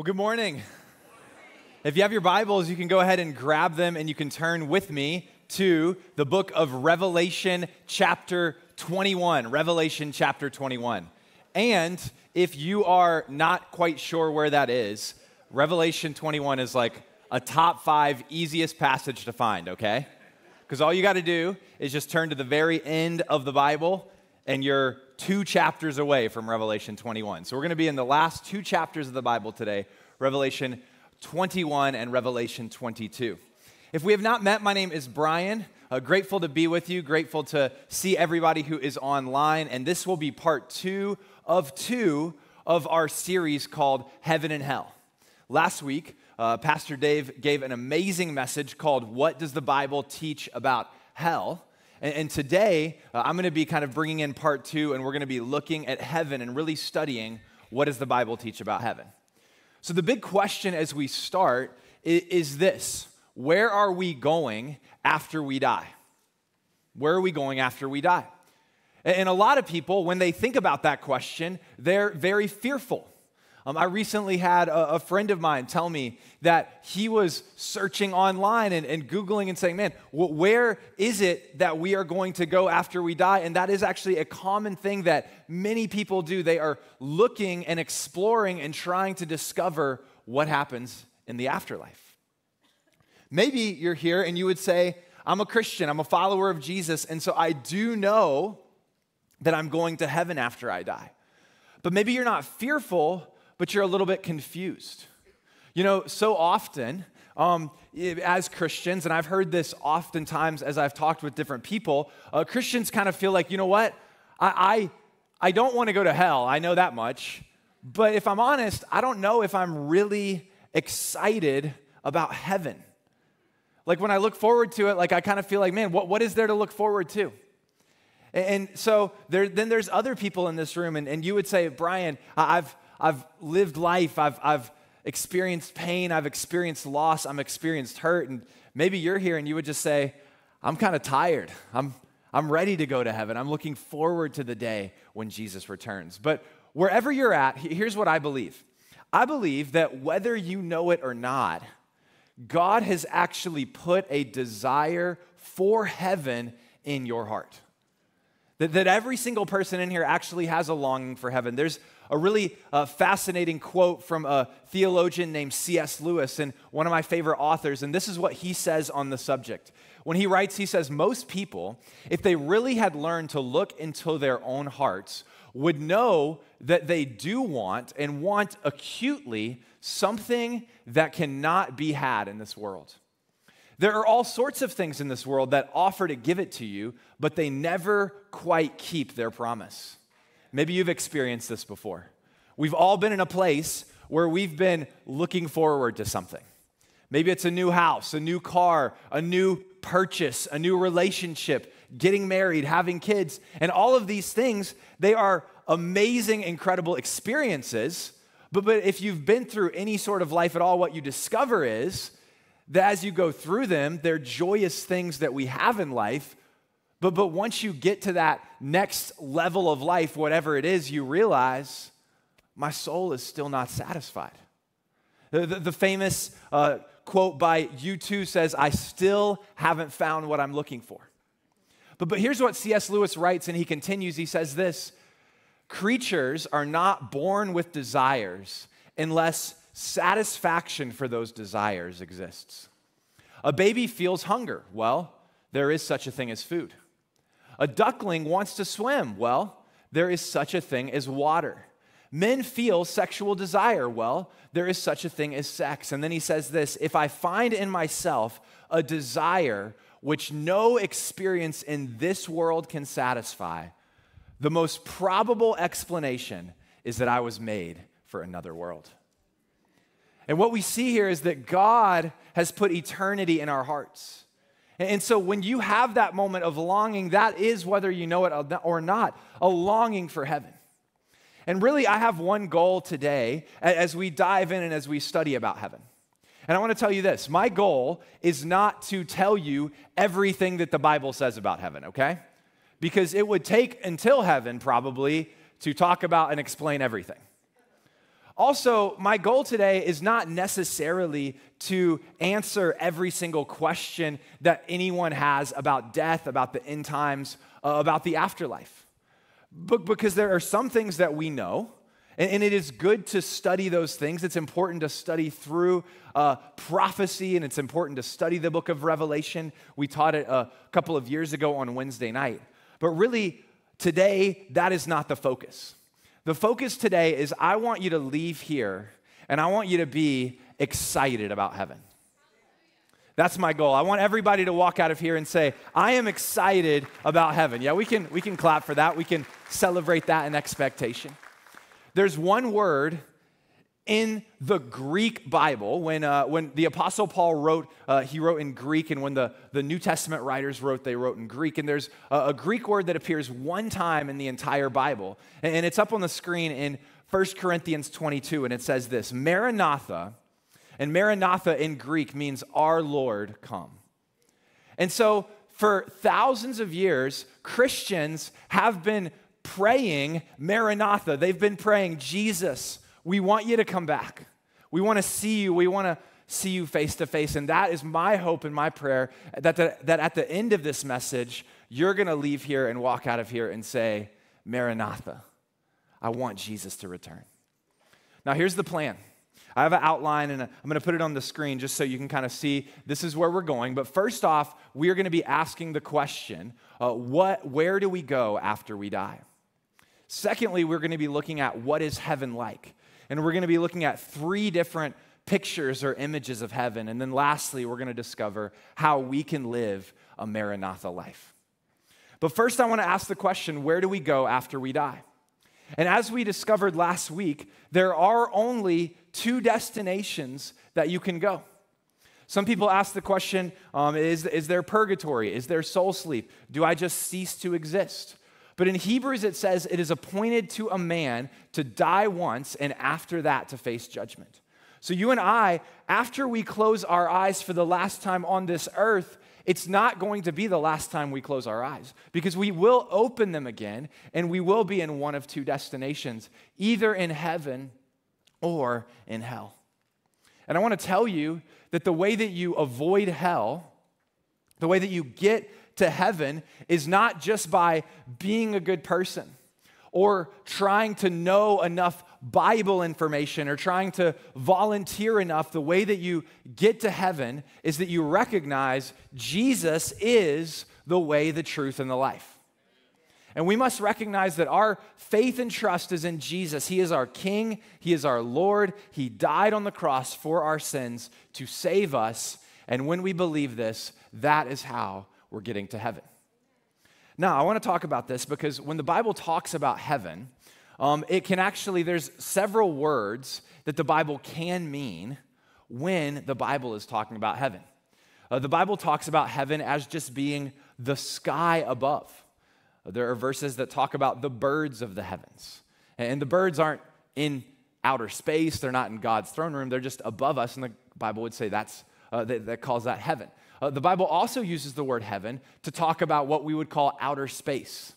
Well, good morning. If you have your Bibles, you can go ahead and grab them and you can turn with me to the book of Revelation, chapter 21. Revelation, chapter 21. And if you are not quite sure where that is, Revelation 21 is like a top five easiest passage to find, okay? Because all you got to do is just turn to the very end of the Bible and you're two chapters away from Revelation 21. So we're going to be in the last two chapters of the Bible today Revelation 21 and Revelation 22. If we have not met, my name is Brian. Uh, grateful to be with you, grateful to see everybody who is online. And this will be part two of two of our series called Heaven and Hell. Last week, uh, Pastor Dave gave an amazing message called What Does the Bible Teach About Hell? And, and today, uh, I'm going to be kind of bringing in part two, and we're going to be looking at heaven and really studying what does the Bible teach about heaven. So, the big question as we start is, is this Where are we going after we die? Where are we going after we die? And a lot of people, when they think about that question, they're very fearful. Um, I recently had a, a, friend of mine tell me that he was searching online and, and Googling and saying, Man, wh- where is it that we are going to go after we die? And that is actually a common thing that many people do. They are looking and exploring and trying to discover what happens in the afterlife. Maybe you're here and you would say, I'm a Christian, I'm a follower of Jesus, and so I do know that I'm going to heaven after I die. But maybe you're not fearful but you're a little bit confused. You know, so often, um, as Christians, and I've heard this oftentimes as I've talked with different people, uh, Christians kind of feel like, you know what? I, I, I don't want to go to hell. I know that much. But if I'm honest, I don't know if I'm really excited about heaven. Like when I look forward to it, like I kind of feel like, man, what, what is there to look forward to? And so there, then there's other people in this room, and, and you would say, Brian, I've, I've lived life, I've, I've experienced pain, I've experienced loss, I'm experienced hurt. And maybe you're here and you would just say, I'm kind of tired. I'm, I'm ready to go to heaven. I'm looking forward to the day when Jesus returns. But wherever you're at, here's what I believe I believe that whether you know it or not, God has actually put a desire for heaven in your heart. That, that every single person in here actually has a longing for heaven. There's a really uh, fascinating quote from a theologian named C.S. Lewis and one of my favorite authors. And this is what he says on the subject. When he writes, he says, Most people, if they really had learned to look into their own hearts, would know that they do want and want acutely something that cannot be had in this world. There are all sorts of things in this world that offer to give it to you, but they never quite keep their promise. Maybe you've experienced this before. We've all been in a place where we've been looking forward to something. Maybe it's a new house, a new car, a new purchase, a new relationship, getting married, having kids. And all of these things, they are amazing, incredible experiences. But, but if you've been through any sort of life at all, what you discover is that as you go through them, they're joyous things that we have in life, but, but once you get to that next level of life, whatever it is, you realize my soul is still not satisfied. The, the, the famous uh, quote by U2 says, I still haven't found what I'm looking for. But, but here's what C.S. Lewis writes, and he continues. He says this Creatures are not born with desires unless satisfaction for those desires exists. A baby feels hunger. Well, there is such a thing as food. A duckling wants to swim. Well, there is such a thing as water. Men feel sexual desire. Well, there is such a thing as sex. And then he says this if I find in myself a desire which no experience in this world can satisfy, the most probable explanation is that I was made for another world. And what we see here is that God has put eternity in our hearts. And so when you have that moment of longing, that is, whether you know it or not, a longing for heaven. And really, I have one goal today as we dive in and as we study about heaven. And I want to tell you this my goal is not to tell you everything that the Bible says about heaven, okay? Because it would take until heaven probably to talk about and explain everything. Also, my goal today is not necessarily to answer every single question that anyone has about death, about the end times, uh, about the afterlife. But because there are some things that we know, and, and, it is good to study those things. It's important to study through uh, prophecy, and it's important to study the book of Revelation. We taught it a couple of years ago on Wednesday night. But really, today, that is not the focus. The focus today is I want you to leave here and I want you to be excited about heaven. That's my goal. I want everybody to walk out of here and say, I am excited about heaven. Yeah, we can, we can clap for that. We can celebrate that in expectation. There's one word in the Greek Bible, when, uh, when the Apostle Paul wrote, uh, he wrote in Greek, and when the, the New Testament writers wrote, they wrote in Greek. And there's a, a Greek word that appears one time in the entire Bible, and, and it's up on the screen in 1 Corinthians 22, and it says this Maranatha, and Maranatha in Greek means our Lord come. And so, for thousands of years, Christians have been praying Maranatha. They've been praying, Jesus, we want you to come back. We want to see you. We want to see you face to face. And that is my hope and my prayer that, the, that at the end of this message, you're going to leave here and walk out of here and say, Maranatha, I want Jesus to return. Now, here's the plan. I have an outline and I'm going to put it on the screen just so you can kind of see this is where we're going. But first off, we are going to be asking the question uh, what, where do we go after we die? Secondly, we're going to be looking at what is heaven like? And we're going to be looking at three different pictures or images of heaven. And then lastly, we're going to discover how we can live a Maranatha life. But first, I want to ask the question where do we go after we die? And as we discovered last week, there are only two destinations that you can go. Some people ask the question um, is, is there purgatory? Is there soul sleep? Do I just cease to exist? But in Hebrews, it says it is appointed to a man to die once and after that to face judgment. So, you and I, after we close our eyes for the last time on this earth, it's not going to be the last time we close our eyes because we will open them again and we will be in one of two destinations, either in heaven or in hell. And I want to tell you that the way that you avoid hell, the way that you get to heaven is not just by being a good person or trying to know enough Bible information or trying to volunteer enough. The way that you get to heaven is that you recognize Jesus is the way, the truth, and the life. And we must recognize that our faith and trust is in Jesus. He is our King, He is our Lord. He died on the cross for our sins to save us. And when we believe this, that is how we're getting to heaven. Now, I want to talk about this because when the Bible talks about heaven, um, it can actually, there's several words that the Bible can mean when the Bible is talking about heaven. Uh, the Bible talks about heaven as just being the sky above. There are verses that talk about the birds of the heavens. And the birds aren't in outer space, they're not in God's throne room, they're just above us. And the Bible would say that's, uh, that, that calls that heaven. Uh, the Bible also uses the word heaven to talk about what we would call outer space.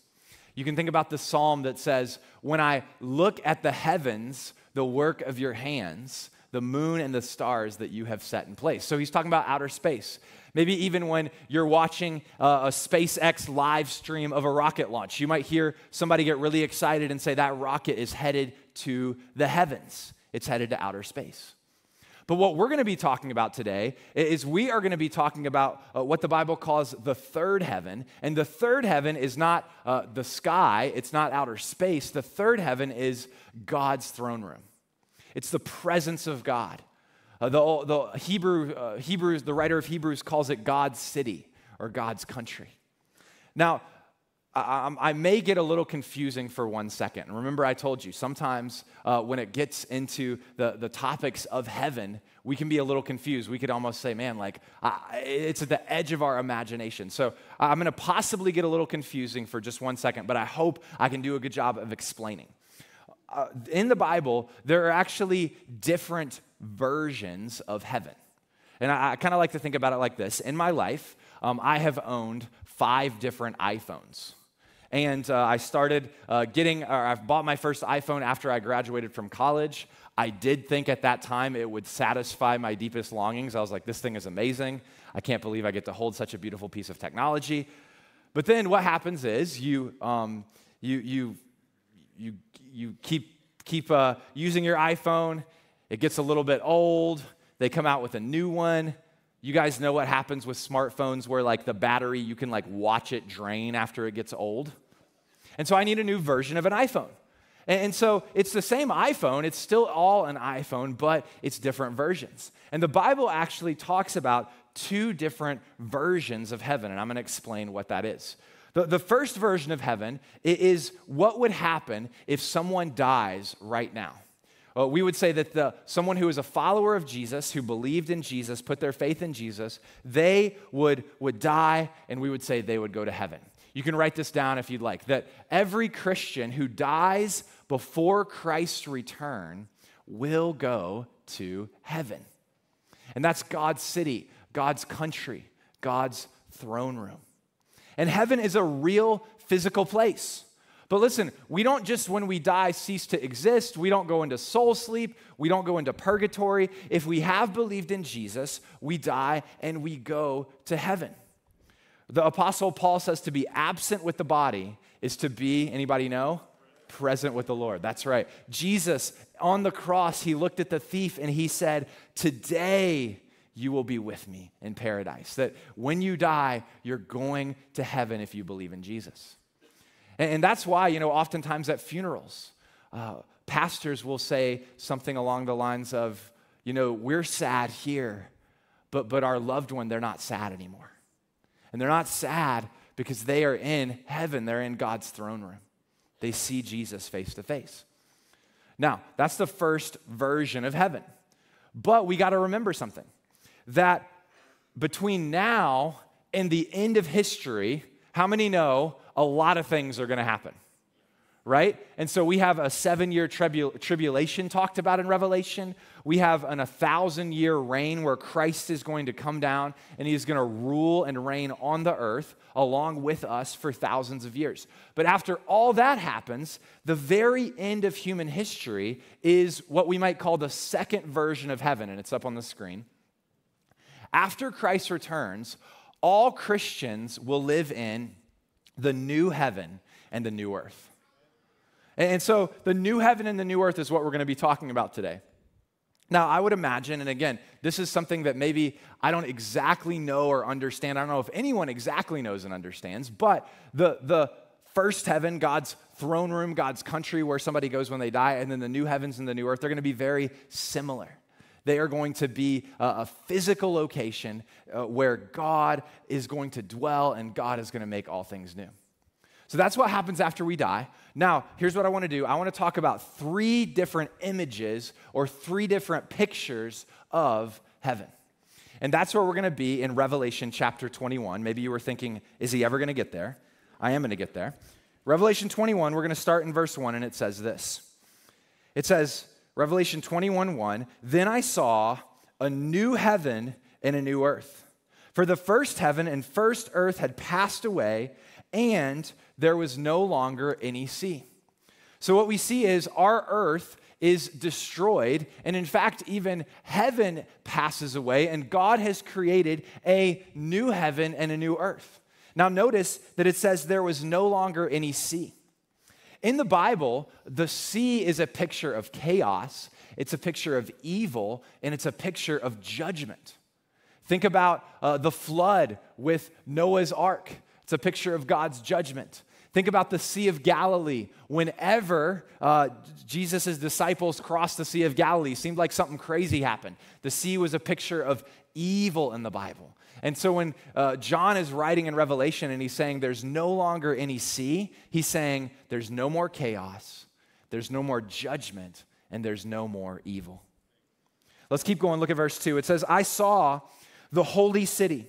You can think about the psalm that says, When I look at the heavens, the work of your hands, the moon and the stars that you have set in place. So he's talking about outer space. Maybe even when you're watching uh, a SpaceX live stream of a rocket launch, you might hear somebody get really excited and say that rocket is headed to the heavens, it's headed to outer space. But what we're going to be talking about today is we are going to be talking about uh, what the Bible calls the third heaven. And the third heaven is not uh, the sky, it's not outer space. The third heaven is God's throne room, it's the presence of God. Uh, the, the Hebrew, uh, Hebrews, the writer of Hebrews calls it God's city or God's country. Now, I, I, may get a little confusing for one second. Remember, I told you, sometimes uh, when it gets into the, the topics of heaven, we can be a little confused. We could almost say, man, like, uh, it's at the edge of our imagination. So I'm going to possibly get a little confusing for just one second, but I hope I can do a good job of explaining. Uh, in the Bible, there are actually different versions of heaven. And I, I kind of like to think about it like this. In my life, um, I have owned five different iPhones. And uh, I started uh, getting, or I bought my first iPhone after I graduated from college. I did think at that time it would satisfy my deepest longings. I was like, this thing is amazing. I can't believe I get to hold such a beautiful piece of technology. But then what happens is you, um, you, you, you, you keep, keep uh, using your iPhone, it gets a little bit old, they come out with a new one. You guys know what happens with smartphones where like the battery, you can like watch it drain after it gets old. And so I need a new version of an iPhone. And so it's the same iPhone, it's still all an iPhone, but it's different versions. And the Bible actually talks about two different versions of heaven, and I'm gonna explain what that is. The, the first version of heaven is what would happen if someone dies right now. Well, we would say that the, someone who is a follower of Jesus, who believed in Jesus, put their faith in Jesus, they would, would die, and we would say they would go to heaven. You can write this down if you'd like that every Christian who dies before Christ's return will go to heaven. And that's God's city, God's country, God's throne room. And heaven is a real physical place. But listen, we don't just when we die cease to exist. We don't go into soul sleep. We don't go into purgatory. If we have believed in Jesus, we die and we go to heaven. The apostle Paul says to be absent with the body is to be, anybody know? Present with the Lord. That's right. Jesus on the cross, he looked at the thief and he said, Today you will be with me in paradise. That when you die, you're going to heaven if you believe in Jesus. And, that's why, you know, oftentimes at funerals, uh, pastors will say something along the lines of, you know, we're sad here, but, but our loved one, they're not sad anymore. And they're not sad because they are in heaven, they're in God's throne room. They see Jesus face to face. Now, that's the first version of heaven. But we got to remember something that between now and the end of history, how many know a lot of things are going to happen? Right? And so we have a seven year tribu- tribulation talked about in Revelation. We have an a thousand year reign where Christ is going to come down and he's going to rule and reign on the earth along with us for thousands of years. But after all that happens, the very end of human history is what we might call the second version of heaven, and it's up on the screen. After Christ returns, all Christians will live in the new heaven and the new earth. And so the new heaven and the new earth is what we're going to be talking about today. Now, I would imagine, and again, this is something that maybe I don't exactly know or understand. I don't know if anyone exactly knows and understands, but the, the first heaven, God's throne room, God's country where somebody goes when they die, and then the new heavens and the new earth, they're going to be very similar. They are going to be a, physical location uh, where God is going to dwell and God is going to make all things new. So that's what happens after we die. Now, here's what I want to do I want to talk about three different images or three different pictures of heaven. And that's where we're going to be in Revelation chapter 21. Maybe you were thinking, is he ever going to get there? I am going to get there. Revelation 21, we're going to start in verse 1, and it says this. It says, Revelation 21 1, then I saw a new heaven and a new earth. For the first heaven and first earth had passed away, and there was no longer any sea. So, what we see is our earth is destroyed, and in fact, even heaven passes away, and God has created a new heaven and a new earth. Now, notice that it says there was no longer any sea. In the Bible, the sea is a picture of chaos, it's a picture of evil, and it's a picture of judgment. Think about uh, the flood with Noah's ark. It's a picture of God's judgment. Think about the Sea of Galilee. Whenever uh, Jesus' disciples crossed the Sea of Galilee, seemed like something crazy happened. The sea was a picture of evil in the Bible. And so when uh, John is writing in Revelation and he's saying there's no longer any sea, he's saying there's no more chaos, there's no more judgment, and there's no more evil. Let's keep going. Look at verse 2. It says, I saw the holy city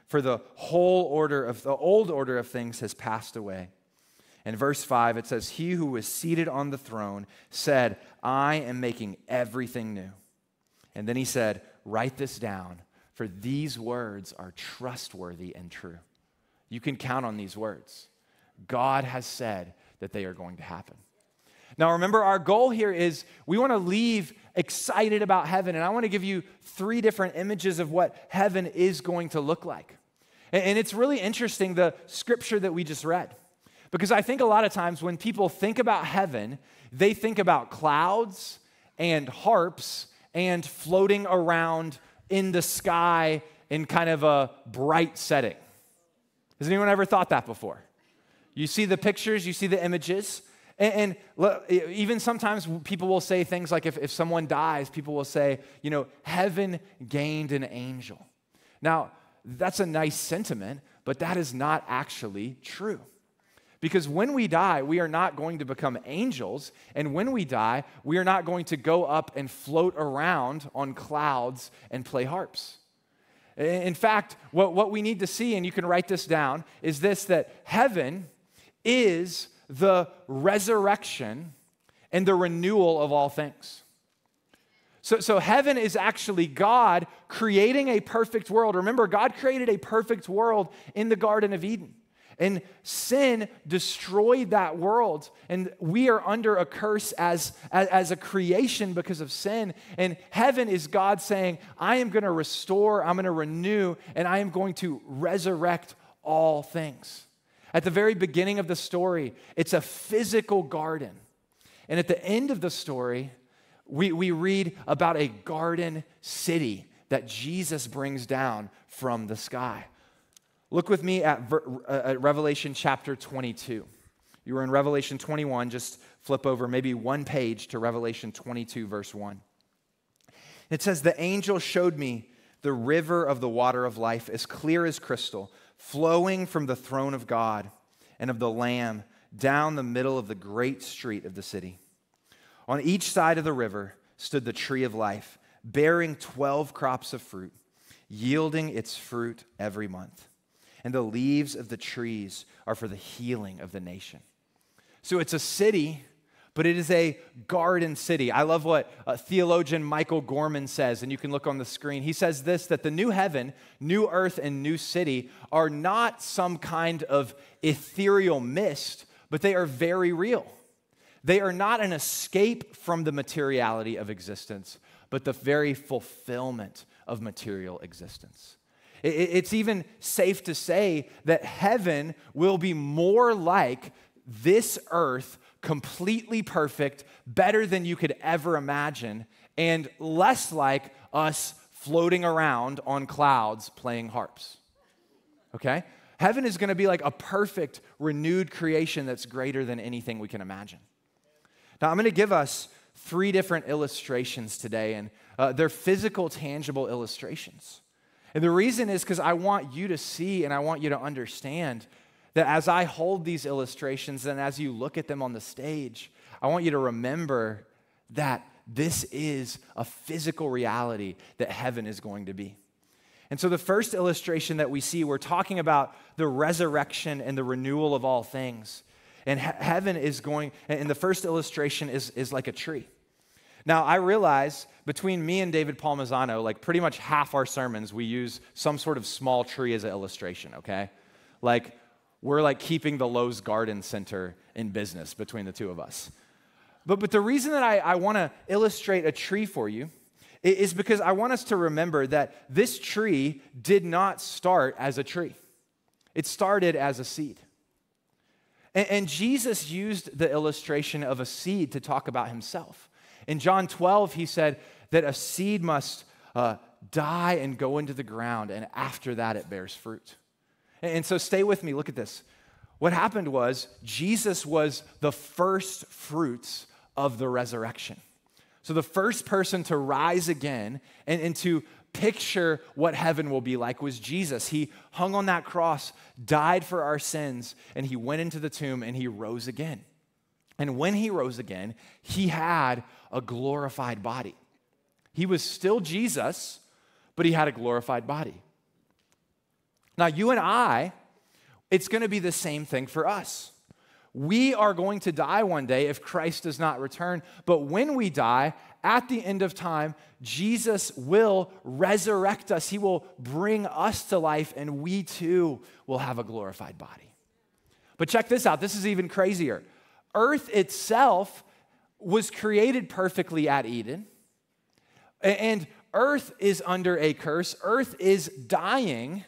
for the whole order of the old order of things has passed away. In verse 5, it says, He who was seated on the throne said, I am making everything new. And then he said, Write this down, for these words are trustworthy and true. You can count on these words. God has said that they are going to happen. Now, remember, our goal here is we want to leave excited about heaven, and I want to give you three different images of what heaven is going to look like. And it's really interesting, the scripture that we just read, because I think a lot of times when people think about heaven, they think about clouds and harps and floating around in the sky in kind of a bright setting. Has anyone ever thought that before? You see the pictures, you see the images. And, even sometimes people will say things like if, if someone dies, people will say, you know, heaven gained an angel. Now, that's a nice sentiment, but that is not actually true. Because when we die, we are not going to become angels. And when we die, we are not going to go up and float around on clouds and play harps. In fact, what, what we need to see, and you can write this down, is this that heaven is the resurrection and the renewal of all things. So, so heaven is actually God creating a perfect world. Remember, God created a perfect world in the Garden of Eden. And sin destroyed that world. And we are under a curse as, as, as, a creation because of sin. And heaven is God saying, I am going to restore, I'm going to renew, and I am going to resurrect all things. At the very beginning of the story, it's a physical garden. And at the end of the story, we, we read about a garden city that Jesus brings down from the sky. Look with me at, uh, at Revelation chapter 22. You were in Revelation 21, just flip over maybe one page to Revelation 22, verse 1. It says, The angel showed me the river of the water of life, as clear as crystal flowing from the throne of God and of the Lamb down the middle of the great street of the city. On each side of the river stood the tree of life, bearing 12 crops of fruit, yielding its fruit every month. And the leaves of the trees are for the healing of the nation. So it's a city but it is a garden city. I love what uh, theologian Michael Gorman says, and you can look on the screen. He says this that the new heaven, new earth, and new city are not some kind of ethereal mist, but they are very real. They are not an escape from the materiality of existence, but the very fulfillment of material existence. It's even safe to say that heaven will be more like this earth completely perfect, better than you could ever imagine, and less like us floating around on clouds playing harps. Okay? Heaven is going to be like a perfect, renewed creation that's greater than anything we can imagine. Now, I'm going to give us three different illustrations today, and uh, they're physical, tangible illustrations. And the reason is because I want you to see and I want you to understand that as I hold these illustrations and as you look at them on the stage, I want you to remember that this is a physical reality that heaven is going to be. And so, the first illustration that we see, we're talking about the resurrection and the renewal of all things. And he- heaven is going, and the first illustration is, is like a tree. Now, I realize between me and David Palmisano, like pretty much half our sermons, we use some sort of small tree as an illustration, okay? Like, we're like keeping the Lowe's Garden Center in business between the two of us. But, but the reason that I, I want to illustrate a tree for you is because I want us to remember that this tree did not start as a tree, it started as a seed. And, and Jesus used the illustration of a seed to talk about himself. In John 12, he said that a seed must uh, die and go into the ground, and after that, it bears fruit. And so stay with me, look at this. What happened was Jesus was the first fruits of the resurrection. So the first person to rise again and, and to picture what heaven will be like was Jesus. He hung on that cross, died for our sins, and he went into the tomb and he rose again. And when he rose again, he had a glorified body. He was still Jesus, but he had a glorified body. Now, you and I, it's going to be the same thing for us. We are going to die one day if Christ does not return. But when we die, at the end of time, Jesus will resurrect us. He will bring us to life, and we too will have a glorified body. But check this out this is even crazier. Earth itself was created perfectly at Eden, and earth is under a curse. Earth is dying,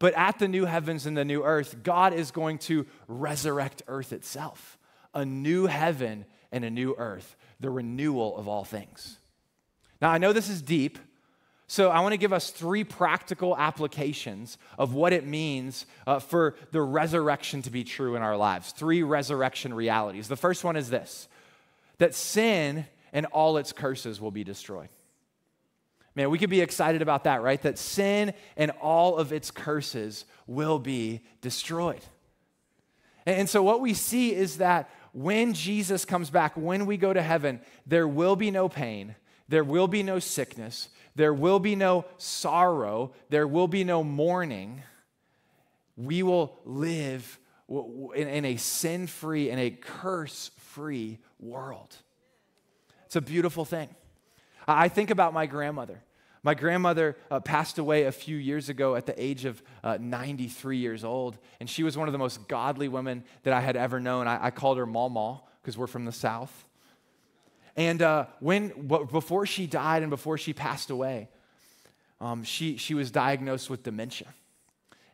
but at the new heavens and the new earth, God is going to resurrect earth itself a new heaven and a new earth, the renewal of all things. Now, I know this is deep, so I want to give us three practical applications of what it means uh, for the resurrection to be true in our lives. Three resurrection realities. The first one is this that sin and all its curses will be destroyed. Man, we could be excited about that, right? That sin and all of its curses will be destroyed. And so, what we see is that when Jesus comes back, when we go to heaven, there will be no pain, there will be no sickness, there will be no sorrow, there will be no mourning. We will live in a sin free and a curse free world. It's a beautiful thing. I think about my grandmother. My grandmother uh, passed away a few years ago at the age of uh, 93 years old, and she was one of the most godly women that I had ever known. I, I called her Mama because we're from the South. And uh, when, before she died and before she passed away, um, she, she was diagnosed with dementia.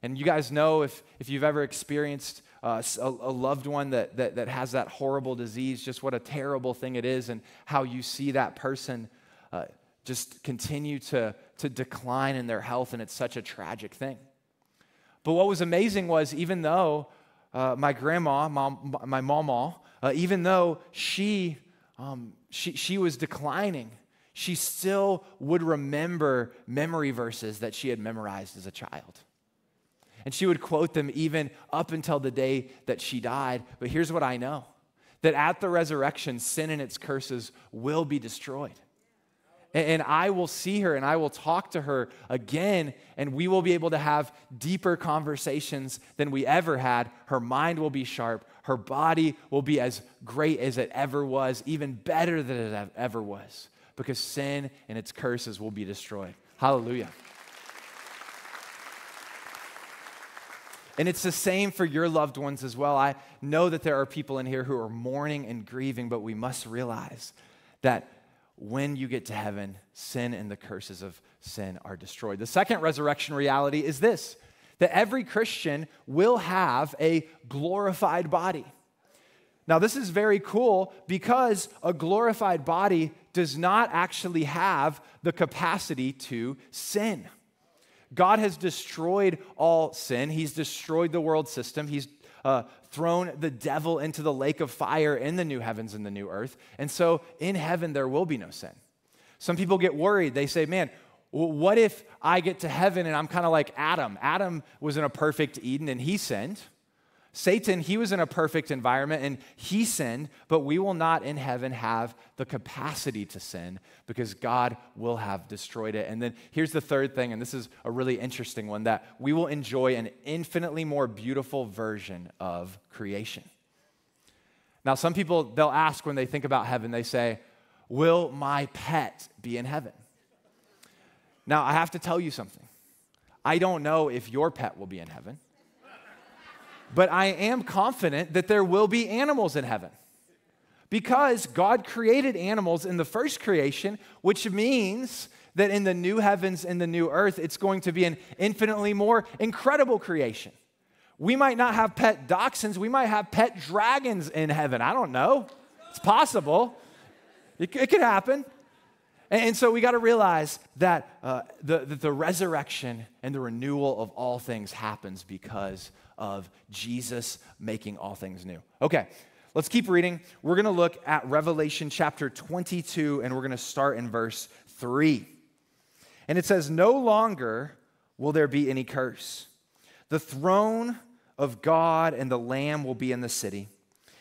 And you guys know if, if you've ever experienced uh, a, a, loved one that, that, that has that horrible disease, just what a terrible thing it is, and how you see that person uh, just continue to, to decline in their health, and it's such a tragic thing. But what was amazing was even though uh, my grandma, mom, my mama, uh, even though she, um, she, she was declining, she still would remember memory verses that she had memorized as a child. And she would quote them even up until the day that she died. But here's what I know that at the resurrection, sin and its curses will be destroyed and I will see her and I will talk to her again, and we will be able to have deeper conversations than we ever had. Her mind will be sharp, her body will be as great as it ever was, even better than it ever was, because sin and its curses will be destroyed. Hallelujah. And it's the same for your loved ones as well. I know that there are people in here who are mourning and grieving, but we must realize that when you get to heaven, sin and the curses of sin are destroyed. The second resurrection reality is this that every Christian will have a glorified body. Now, this is very cool because a glorified body does not actually have the capacity to sin. God has destroyed all sin. He's destroyed the world system. He's uh, thrown the devil into the lake of fire in the new heavens and the new earth. And so in heaven, there will be no sin. Some people get worried. They say, man, what if I get to heaven and I'm kind of like Adam? Adam was in a perfect Eden and he sinned. Satan, he was in a perfect environment and he sinned, but we will not in heaven have the capacity to sin because God will have destroyed it. And then here's the third thing, and this is a really interesting one that we will enjoy an infinitely more beautiful version of creation. Now, some people, they'll ask when they think about heaven, they say, Will my pet be in heaven? Now, I have to tell you something. I don't know if your pet will be in heaven but I am confident that there will be animals in heaven. Because God created animals in the first creation, which means that in the new heavens and the new earth, it's going to be an infinitely more incredible creation. We might not have pet dachshunds, we might have pet dragons in heaven. I don't know. It's possible. It, it could happen. And, so we got to realize that uh, the, the, the resurrection and the renewal of all things happens because of Jesus making all things new. Okay, let's keep reading. We're going to look at Revelation chapter 22, and we're going to start in verse 3. And it says, No longer will there be any curse. The throne of God and the Lamb will be in the city,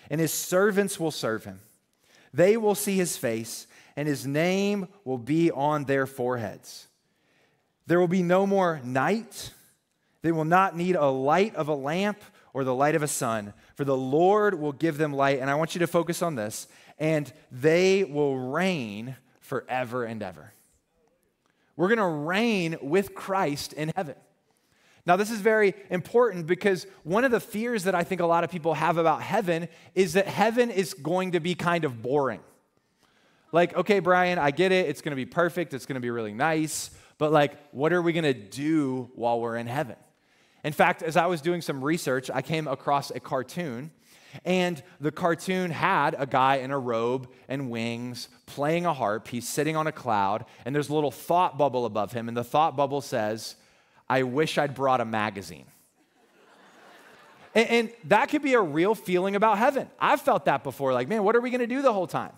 and his servants will serve him. They will see his face, and his name will be on their foreheads. There will be no more night. They will not need a light of a lamp or the light of a sun, for the Lord will give them light. And I want you to focus on this, and they will reign forever and ever. We're going to reign with Christ in heaven. Now, this is very important because one of the fears that I think a lot of people have about heaven is that heaven is going to be kind of boring. Like, okay, Brian, I get it. It's going to be perfect. It's going to be really nice. But, like, what are we going to do while we're in heaven? In fact, as I was doing some research, I came across a cartoon and the cartoon had a guy in a robe and wings playing a harp. He's sitting on a cloud, and there's a little thought bubble above him. And the thought bubble says, I wish I'd brought a magazine. and, that could be a real feeling about heaven. I've felt that before. Like, man, what are we to do the whole time?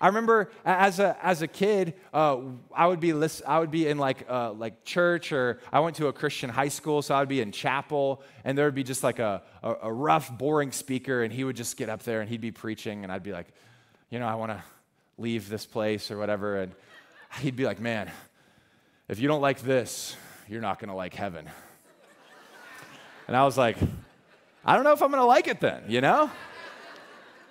I remember as a, as a kid, uh, I, would be list, I would be in like, uh, like church or I went to a Christian high school, so I would be in chapel and there would be just like a, a, a rough, boring speaker and he would just get up there and he'd be preaching and I'd be like, you know, I want to leave this place or whatever. And he'd be like, man, if you don't like this, you're not going to like heaven. And I was like, I don't know if I'm going to like it then, you know?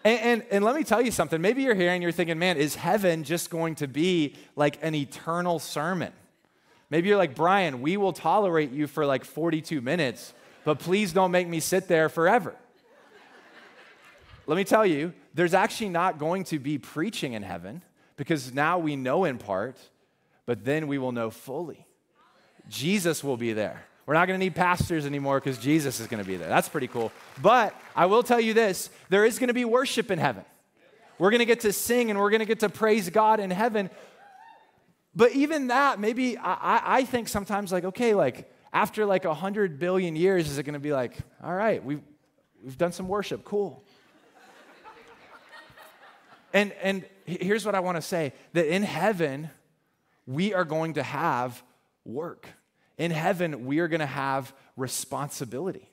And, and, and, let me tell you something. Maybe you're here and you're thinking, man, is heaven just going to be like an eternal sermon? Maybe you're like, Brian, we will tolerate you for like 42 minutes, but please don't make me sit there forever. let me tell you, there's actually not going to be preaching in heaven because now we know in part, but then we will know fully. Jesus will be there. We're not going to need pastors anymore because Jesus is going to be there. That's pretty cool. But I will tell you this there is going to be worship in heaven. We're going to get to sing and we're going to get to praise God in heaven. But even that, maybe I, I think sometimes, like, okay, like after like a hundred billion years, is it going to be like, all right, we've, we've done some worship, cool. and, and here's what I want to say that in heaven, we are going to have work. In heaven, we are going to have responsibility.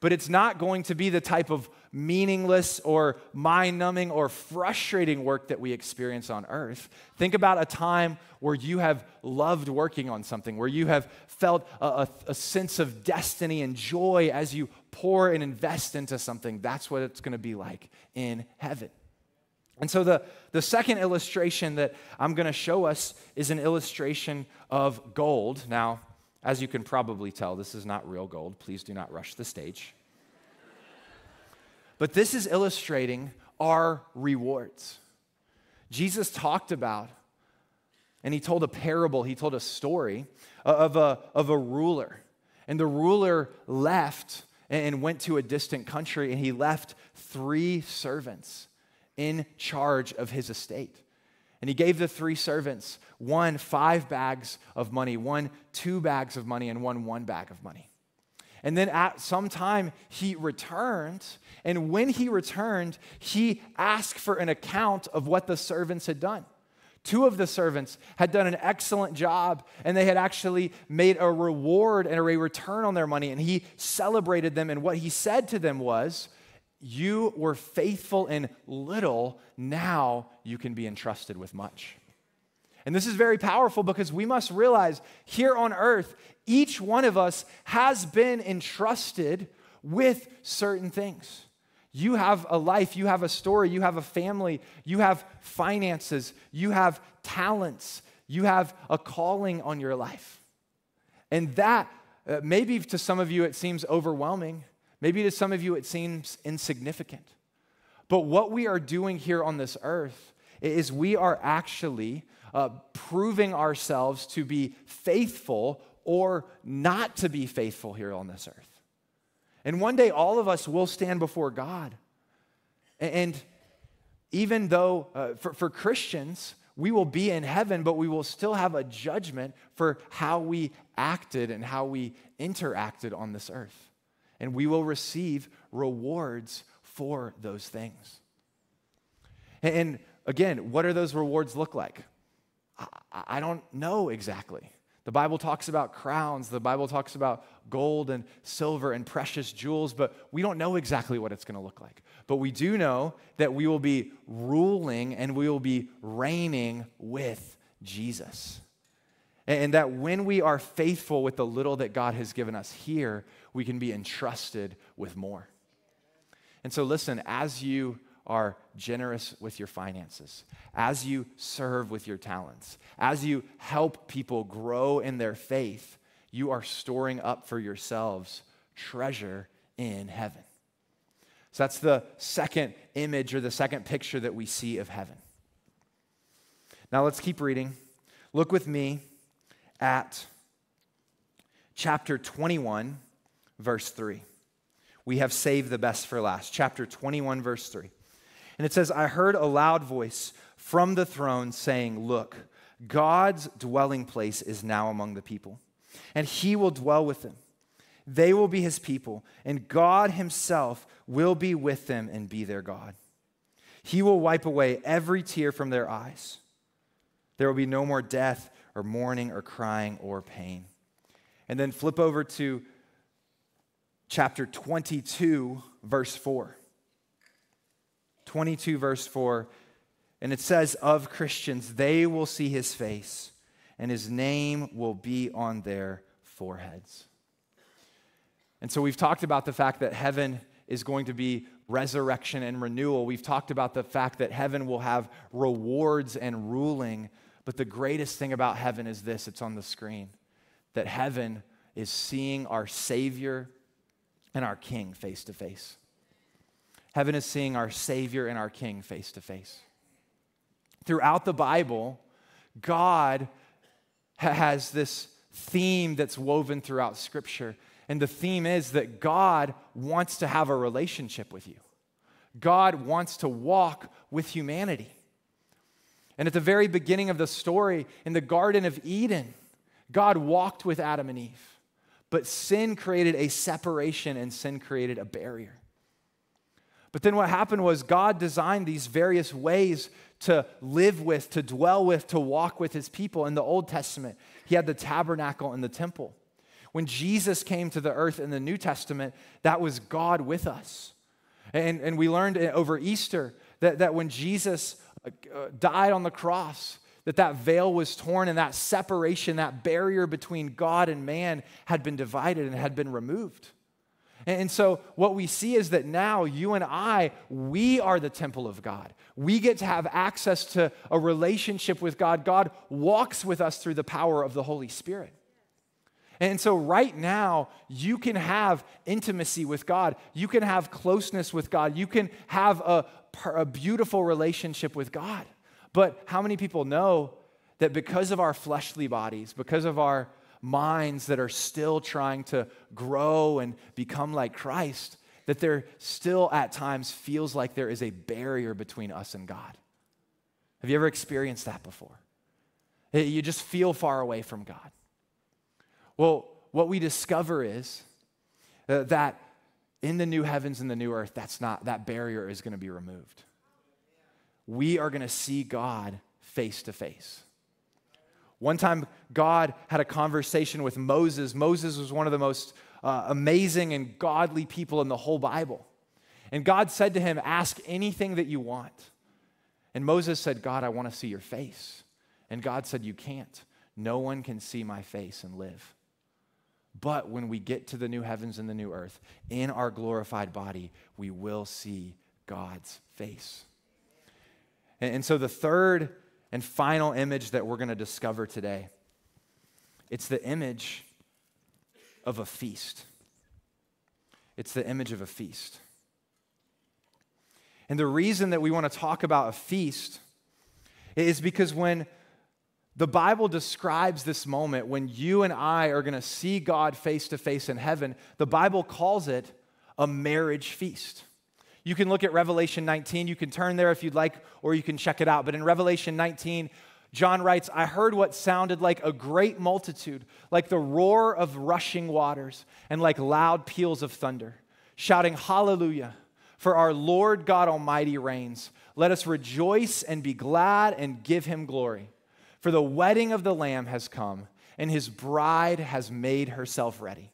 But it's not going to be the type of meaningless or mind numbing or frustrating work that we experience on earth. Think about a time where you have loved working on something, where you have felt a, a, a, sense of destiny and joy as you pour and invest into something. That's what it's going to be like in heaven. And so, the, the second illustration that I'm going to show us is an illustration of gold. Now, as you can probably tell, this is not real gold. Please do not rush the stage. But this is illustrating our rewards. Jesus talked about, and he told a parable, he told a story of a, of a ruler. And the ruler left and went to a distant country, and he left three servants in charge of his estate. And he gave the three servants one five bags of money, one two bags of money, and one one bag of money. And then at some time, he returned. And when he returned, he asked for an account of what the servants had done. Two of the servants had done an excellent job, and they had actually made a reward and a return on their money. And he celebrated them. And what he said to them was, You were faithful in little, now you can be entrusted with much. And this is very powerful because we must realize here on earth, each one of us has been entrusted with certain things. You have a life, you have a story, you have a family, you have finances, you have talents, you have a calling on your life. And that, uh, maybe to some of you, it seems overwhelming. Maybe to some of you, it seems insignificant. But what we are doing here on this earth is we are actually uh, proving ourselves to be faithful or not to be faithful here on this earth. And one day, all of us will stand before God. And even though uh, for, for Christians, we will be in heaven, but we will still have a judgment for how we acted and how we interacted on this earth. And we will receive rewards for those things. And again, what do those rewards look like? I don't know exactly. The Bible talks about crowns, the Bible talks about gold and silver and precious jewels, but we don't know exactly what it's going to look like. But we do know that we will be ruling and we will be reigning with Jesus. And that when we are faithful with the little that God has given us here, we can be entrusted with more. And so, listen, as you are generous with your finances, as you serve with your talents, as you help people grow in their faith, you are storing up for yourselves treasure in heaven. So that's the second image or the second picture that we see of heaven. Now let's keep reading. Look with me at chapter 21, verse 3. We have saved the best for last. Chapter 21, verse 3. And it says, I heard a loud voice from the throne saying, Look, God's dwelling place is now among the people, and he will dwell with them. They will be his people, and God himself will be with them and be their God. He will wipe away every tear from their eyes. There will be no more death or mourning or crying or pain. And then flip over to chapter 22, verse 4. 22, verse 4. And it says of Christians, they will see his face, and his name will be on their foreheads. And so we've talked about the fact that heaven is going to be resurrection and renewal. We've talked about the fact that heaven will have rewards and ruling. But the greatest thing about heaven is this it's on the screen that heaven is seeing our Savior and our King face to face. Heaven is seeing our Savior and our King face to face. Throughout the Bible, God has this theme that's woven throughout Scripture. And the theme is that God wants to have a relationship with you, God wants to walk with humanity. And at the very beginning of the story, in the Garden of Eden, God walked with Adam and Eve. But sin created a separation and sin created a barrier. But then what happened was God designed these various ways to live with, to dwell with, to walk with his people. In the Old Testament, he had the tabernacle and the temple. When Jesus came to the earth in the New Testament, that was God with us. And, and we learned over Easter that, that when Jesus Uh, died on the cross, that that veil was torn and that separation, that barrier between God and man had been divided and had been removed. And so, what we see is that now you and I, we are the temple of God. We get to have access to a relationship with God. God walks with us through the power of the Holy Spirit. And so, right now, you can have intimacy with God. You can have closeness with God. You can have a, a beautiful relationship with God. But how many people know that because of our fleshly bodies, because of our minds that are still trying to grow and become like Christ, that there still at times feels like there is a barrier between us and God. Have you ever experienced that before? You just feel far away from God. Well, what we discover is uh, that in the new heavens and the new earth, that's not, that barrier is going to be removed. We are going to see God face to face. One time, God had a conversation with Moses. Moses was one of the most uh, amazing and godly people in the whole Bible. And God said to him, Ask anything that you want. And Moses said, God, I want to see your face. And God said, You can't. No one can see my face and live. But when we get to the new heavens and the new earth, in our glorified body, we will see God's face. And, and so the third and final image that we're going to discover today. It's the image of a feast. It's the image of a feast. And the reason that we want to talk about a feast is because when the Bible describes this moment when you and I are going to see God face to face in heaven, the Bible calls it a marriage feast. You can look at Revelation 19. You can turn there if you'd like, or you can check it out. But in Revelation 19, John writes, I heard what sounded like a great multitude, like the roar of rushing waters, and like loud peals of thunder, shouting, Hallelujah! For our Lord God Almighty reigns. Let us rejoice and be glad and give him glory. For the wedding of the Lamb has come, and his bride has made herself ready.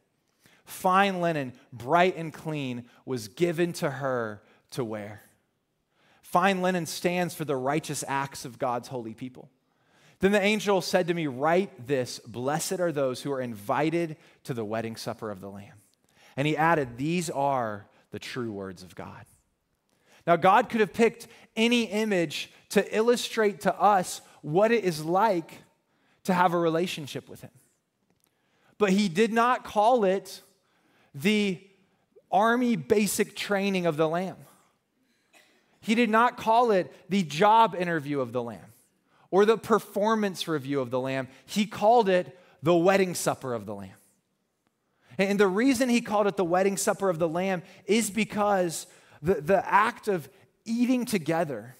Fine linen, bright and clean, was given to her to wear. Fine linen stands for the righteous acts of God's holy people. Then the angel said to me, Write this Blessed are those who are invited to the wedding supper of the Lamb. And he added, These are the true words of God. Now, God could have picked any image to illustrate to us what it is like to have a relationship with Him. But He did not call it the army basic training of the Lamb. He did not call it the job interview of the Lamb or the performance review of the Lamb. He called it the wedding supper of the Lamb. And the reason he called it the wedding supper of the Lamb is because the, the act of eating together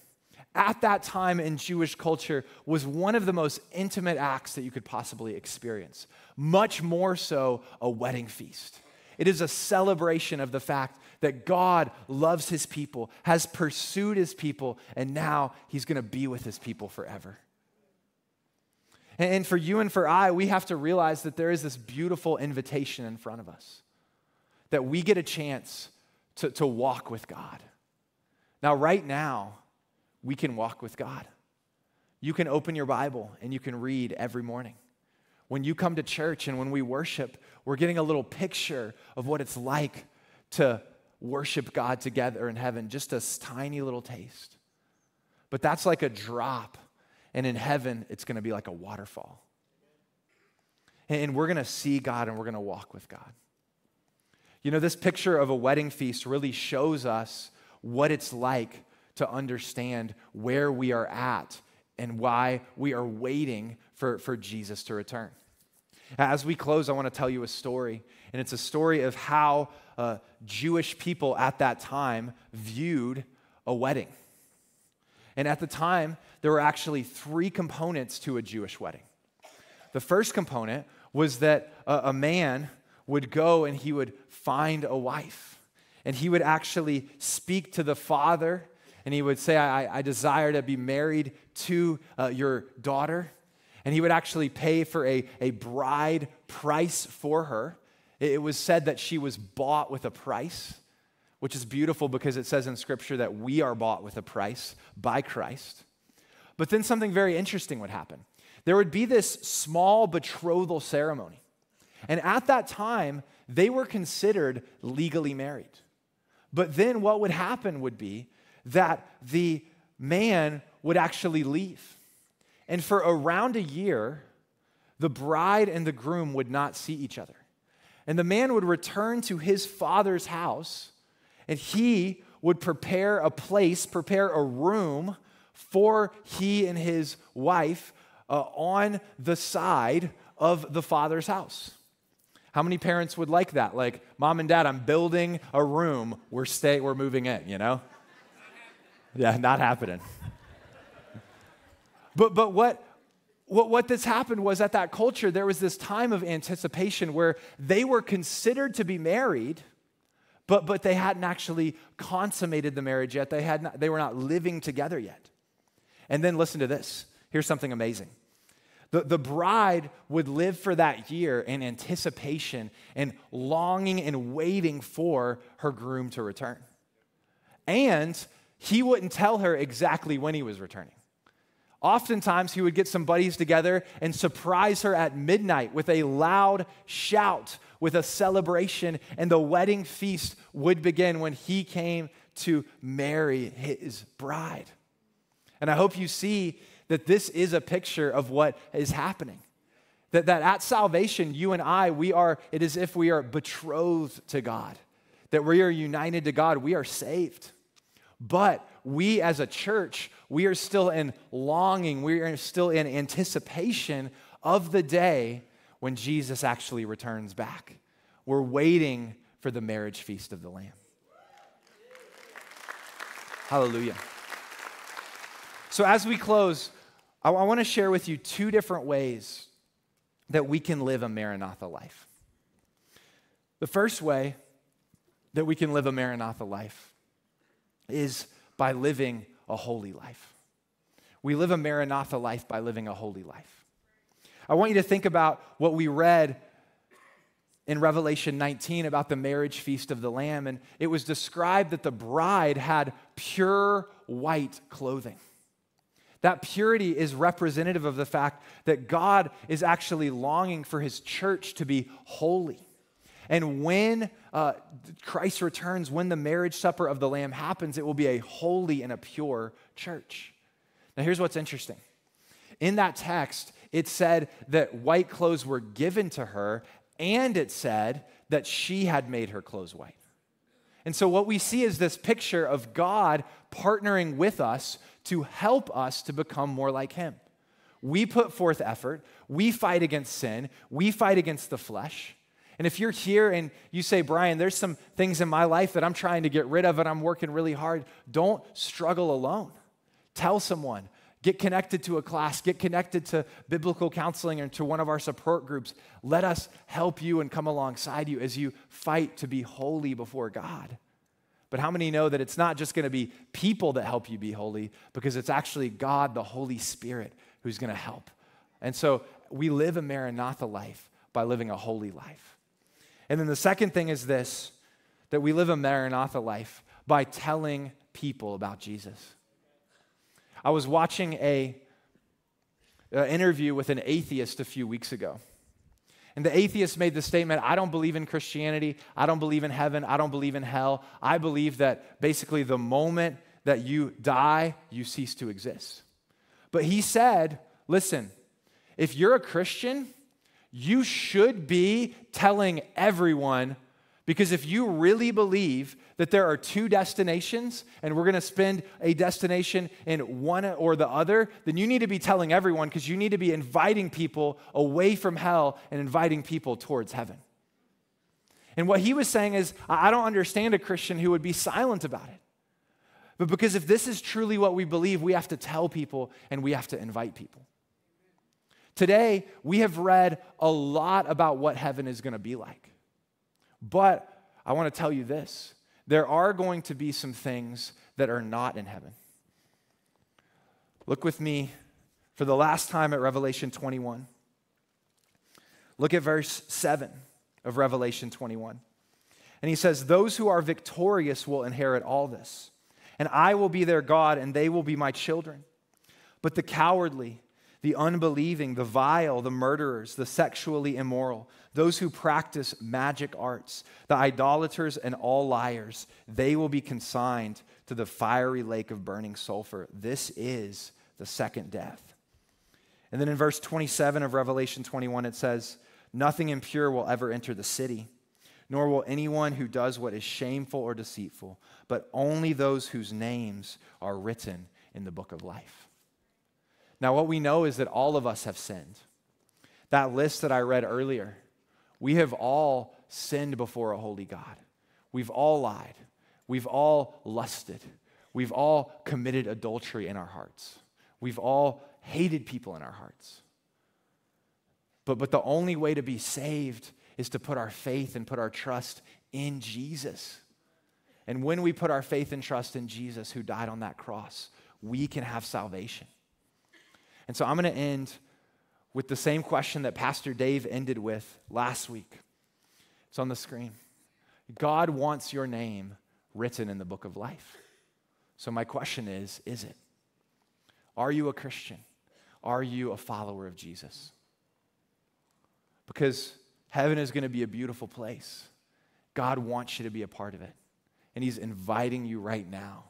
at that time in Jewish culture was one of the most intimate acts that you could possibly experience, much more so a wedding feast. It is a celebration of the fact that God loves his people, has pursued his people, and now he's going to be with his people forever. And for you and for I, we have to realize that there is this beautiful invitation in front of us, that we get a chance to, to walk with God. Now, right now, we can walk with God. You can open your Bible and you can read every morning. When you come to church and when we worship, we're getting a little picture of what it's like to worship God together in heaven, just a tiny little taste. But that's like a drop and in heaven, it's to be like a waterfall. And we're to see God and we're to walk with God. You know, this picture of a wedding feast really shows us what it's like to understand where we are at and why we are waiting for, for Jesus to return. As we close, I want to tell you a story, and it's a story of how uh, Jewish people at that time viewed a wedding. And at the time, there were actually three components to a Jewish wedding. The first component was that a, a man would go and he would find a wife. And he would actually speak to the father and he would say, I, I desire to be married to uh, your daughter. And he would actually pay for a, a bride price for her. It was said that she was bought with a price which is beautiful because it says in Scripture that we are bought with a price by Christ. But then something very interesting would happen. There would be this small betrothal ceremony. And at that time, they were considered legally married. But then what would happen would be that the man would actually leave. And for around a year, the bride and the groom would not see each other. And the man would return to his father's house and he would prepare a place, prepare a room for he and his wife uh, on the side of the father's house. How many parents would like that? Like, mom and dad, I'm building a room. We're stay, we're moving in, you know? Yeah, not happening. But but what what, what this happened was at that culture, there was this time of anticipation where they were considered to be married, but, but they hadn't actually consummated the marriage yet. They, had not, they were not living together yet. And then listen to this. Here's something amazing. The, the bride would live for that year in anticipation and longing and waiting for her groom to return. And he wouldn't tell her exactly when he was returning. Oftentimes, he would get some buddies together and surprise her at midnight with a loud shout with a celebration, and the wedding feast would begin when he came to marry his bride. And I hope you see that this is a picture of what is happening. That, that at salvation, you and I, we are, it is if we are betrothed to God, that we are united to God, we are saved. But we as a church, we are still in longing, we are still in anticipation of the day when Jesus actually returns back. We're waiting for the marriage feast of the Lamb. Hallelujah. So, as we close, I, I want to share with you two different ways that we can live a Maranatha life. The first way that we can live a Maranatha life is by living a holy life. We live a Maranatha life by living a holy life. I want you to think about what we read in Revelation 19 about the marriage feast of the Lamb. And it was described that the bride had pure white clothing. That purity is representative of the fact that God is actually longing for his church to be holy. And when uh, Christ returns, when the marriage supper of the Lamb happens, it will be a holy and a pure church. Now, here's what's interesting. In that text, it said that white clothes were given to her, and it said that she had made her clothes white. And so, what we see is this picture of God partnering with us to help us to become more like Him. We put forth effort, we fight against sin, we fight against the flesh. And if you're here and you say, Brian, there's some things in my life that I'm trying to get rid of and I'm working really hard, don't struggle alone. Tell someone. Get connected to a class, get connected to biblical counseling or to one of our support groups. Let us help you and come alongside you as you fight to be holy before God. But how many know that it's not just going to be people that help you be holy, because it's actually God, the Holy Spirit, who's going to help? And so we live a Maranatha life by living a holy life. And then the second thing is this that we live a Maranatha life by telling people about Jesus. I was watching a, a interview with an atheist a few weeks ago. And the atheist made the statement I don't believe in Christianity. I don't believe in heaven. I don't believe in hell. I believe that basically the moment that you die, you cease to exist. But he said, listen, if you're a Christian, you should be telling everyone because if you really believe that there are two destinations and we're going to spend a destination in one or the other, then you need to be telling everyone because you need to be inviting people away from hell and inviting people towards heaven. And what he was saying is, I don't understand a Christian who would be silent about it. But because if this is truly what we believe, we have to tell people and we have to invite people. Today, we have read a lot about what heaven is going to be like. But I want to tell you this there are going to be some things that are not in heaven. Look with me for the last time at Revelation 21. Look at verse 7 of Revelation 21. And he says, Those who are victorious will inherit all this, and I will be their God, and they will be my children. But the cowardly, the unbelieving, the vile, the murderers, the sexually immoral, those who practice magic arts, the idolaters, and all liars, they will be consigned to the fiery lake of burning sulfur. This is the second death. And then in verse 27 of Revelation 21, it says, Nothing impure will ever enter the city, nor will anyone who does what is shameful or deceitful, but only those whose names are written in the book of life. Now, what we know is that all of us have sinned. That list that I read earlier, we have all sinned before a holy God. We've all lied. We've all lusted. We've all committed adultery in our hearts. We've all hated people in our hearts. But, but the only way to be saved is to put our faith and put our trust in Jesus. And when we put our faith and trust in Jesus, who died on that cross, we can have salvation. And so I'm going to end with the same question that Pastor Dave ended with last week. It's on the screen. God wants your name written in the book of life. So my question is is it? Are you a Christian? Are you a follower of Jesus? Because heaven is going to be a beautiful place. God wants you to be a part of it. And He's inviting you right now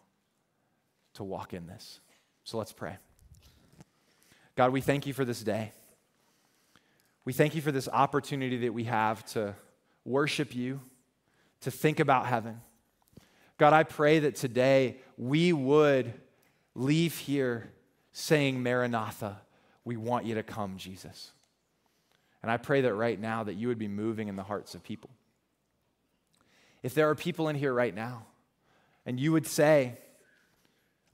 to walk in this. So let's pray. God, we thank you for this day. We thank you for this opportunity that we have to worship you, to think about heaven. God, I pray that today we would leave here saying, Maranatha, we want you to come, Jesus. And I pray that right now that you would be moving in the hearts of people. If there are people in here right now and you would say,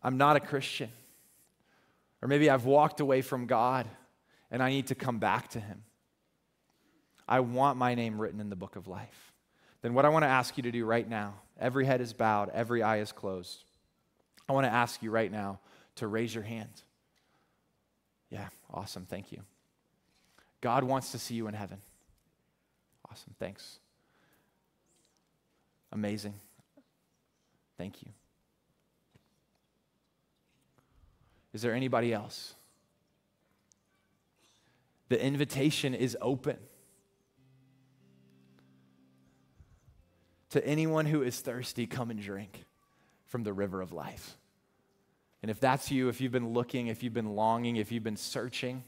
I'm not a Christian, or maybe I've walked away from God and I need to come back to Him. I want my name written in the book of life. Then, what I want to ask you to do right now, every head is bowed, every eye is closed. I want to ask you right now to raise your hand. Yeah, awesome. Thank you. God wants to see you in heaven. Awesome. Thanks. Amazing. Thank you. Is there anybody else? The invitation is open. To anyone who is thirsty, come and drink from the river of life. And if that's you, if you've been looking, if you've been longing, if you've been searching,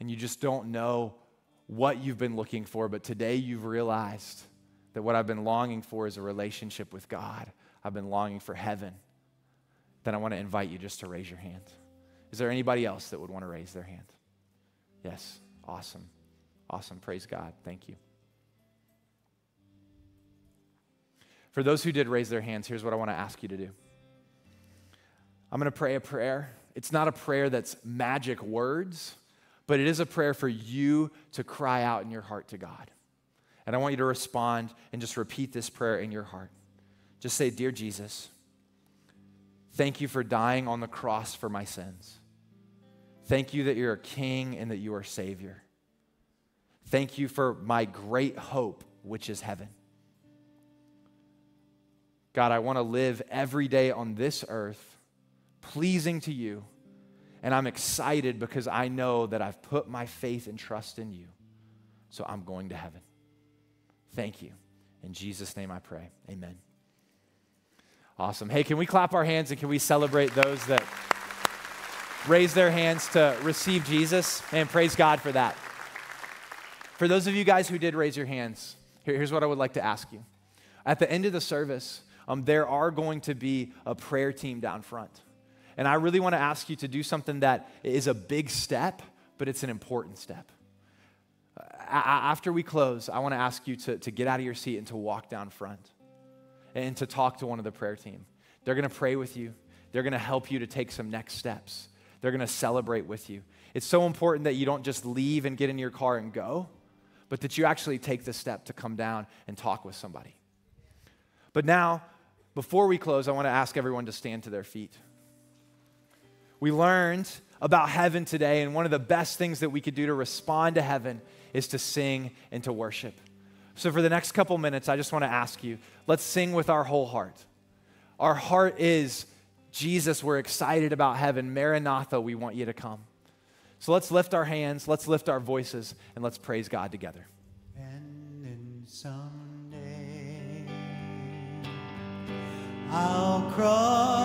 and you just don't know what you've been looking for, but today you've realized that what I've been longing for is a relationship with God, I've been longing for heaven, then I want to invite you just to raise your hand. Is there anybody else that would want to raise their hand? Yes. Awesome. Awesome. Praise God. Thank you. For those who did raise their hands, here's what I want to ask you to do. I'm going to pray a prayer. It's not a prayer that's magic words, but it is a prayer for you to cry out in your heart to God. And I want you to respond and just repeat this prayer in your heart. Just say, Dear Jesus, thank you for dying on the cross for my sins. Thank you that you're a king and that you are Savior. Thank you for my great hope, which is heaven. God, I want to live every day on this earth pleasing to you. And I'm excited because I know that I've put my faith and trust in you. So I'm going to heaven. Thank you. In Jesus' name I pray. Amen. Awesome. Hey, can we clap our hands and can we celebrate those that raise their hands to receive Jesus? And praise God for that. For those of you guys who did raise your hands, here's what I would like to ask you. At the end of the service, um, there are going to be a prayer team down front. And I really want to ask you to do something that is a big step, but it's an important step. After we close, I want to ask you to, to get out of your seat and to walk down front and to talk to one of the prayer team. They're going to pray with you, they're going to help you to take some next steps, they're going to celebrate with you. It's so important that you don't just leave and get in your car and go, but that you actually take the step to come down and talk with somebody. But now, before we close, I want to ask everyone to stand to their feet. We learned about heaven today, and one of the best things that we could do to respond to heaven is to sing and to worship. So, for the next couple minutes, I just want to ask you let's sing with our whole heart. Our heart is Jesus, we're excited about heaven. Maranatha, we want you to come. So, let's lift our hands, let's lift our voices, and let's praise God together. And someday I'll cross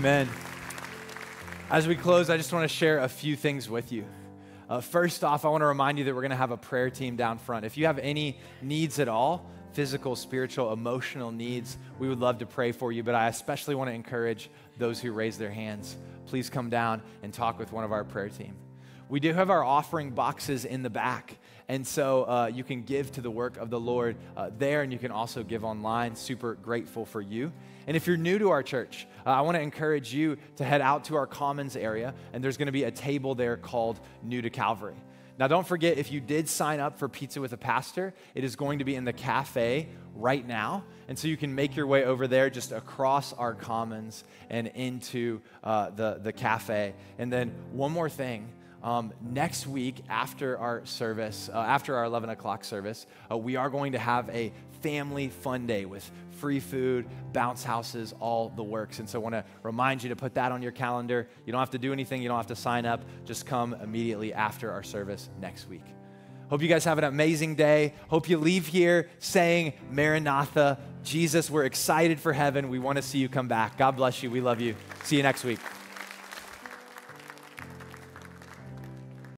Amen. As we close, I just want to share a few things with you. Uh, first off, I want to remind you that we're going to have a prayer team down front. If you have any needs at all, physical, spiritual, emotional needs, we would love to pray for you. But I especially want to encourage those who raise their hands. Please come down and talk with one of our prayer team. We do have our offering boxes in the back. And so uh, you can give to the work of the Lord uh, there, and you can also give online. Super grateful for you. And if you're new to our church, uh, I want to encourage you to head out to our commons area, and there's going to be a table there called New to Calvary. Now, don't forget, if you did sign up for Pizza with a Pastor, it is going to be in the cafe right now. And so you can make your way over there just across our commons and into uh, the, the cafe. And then, one more thing um, next week, after our service, uh, after our 11 o'clock service, uh, we are going to have a family fun day with free food, bounce houses, all the works. And so I want to remind you to put that on your calendar. You don't have to do anything, you don't have to sign up. Just come immediately after our service next week. Hope you guys have an amazing day. Hope you leave here saying, Maranatha, Jesus, we're excited for heaven. We want to see you come back. God bless you. We love you. See you next week.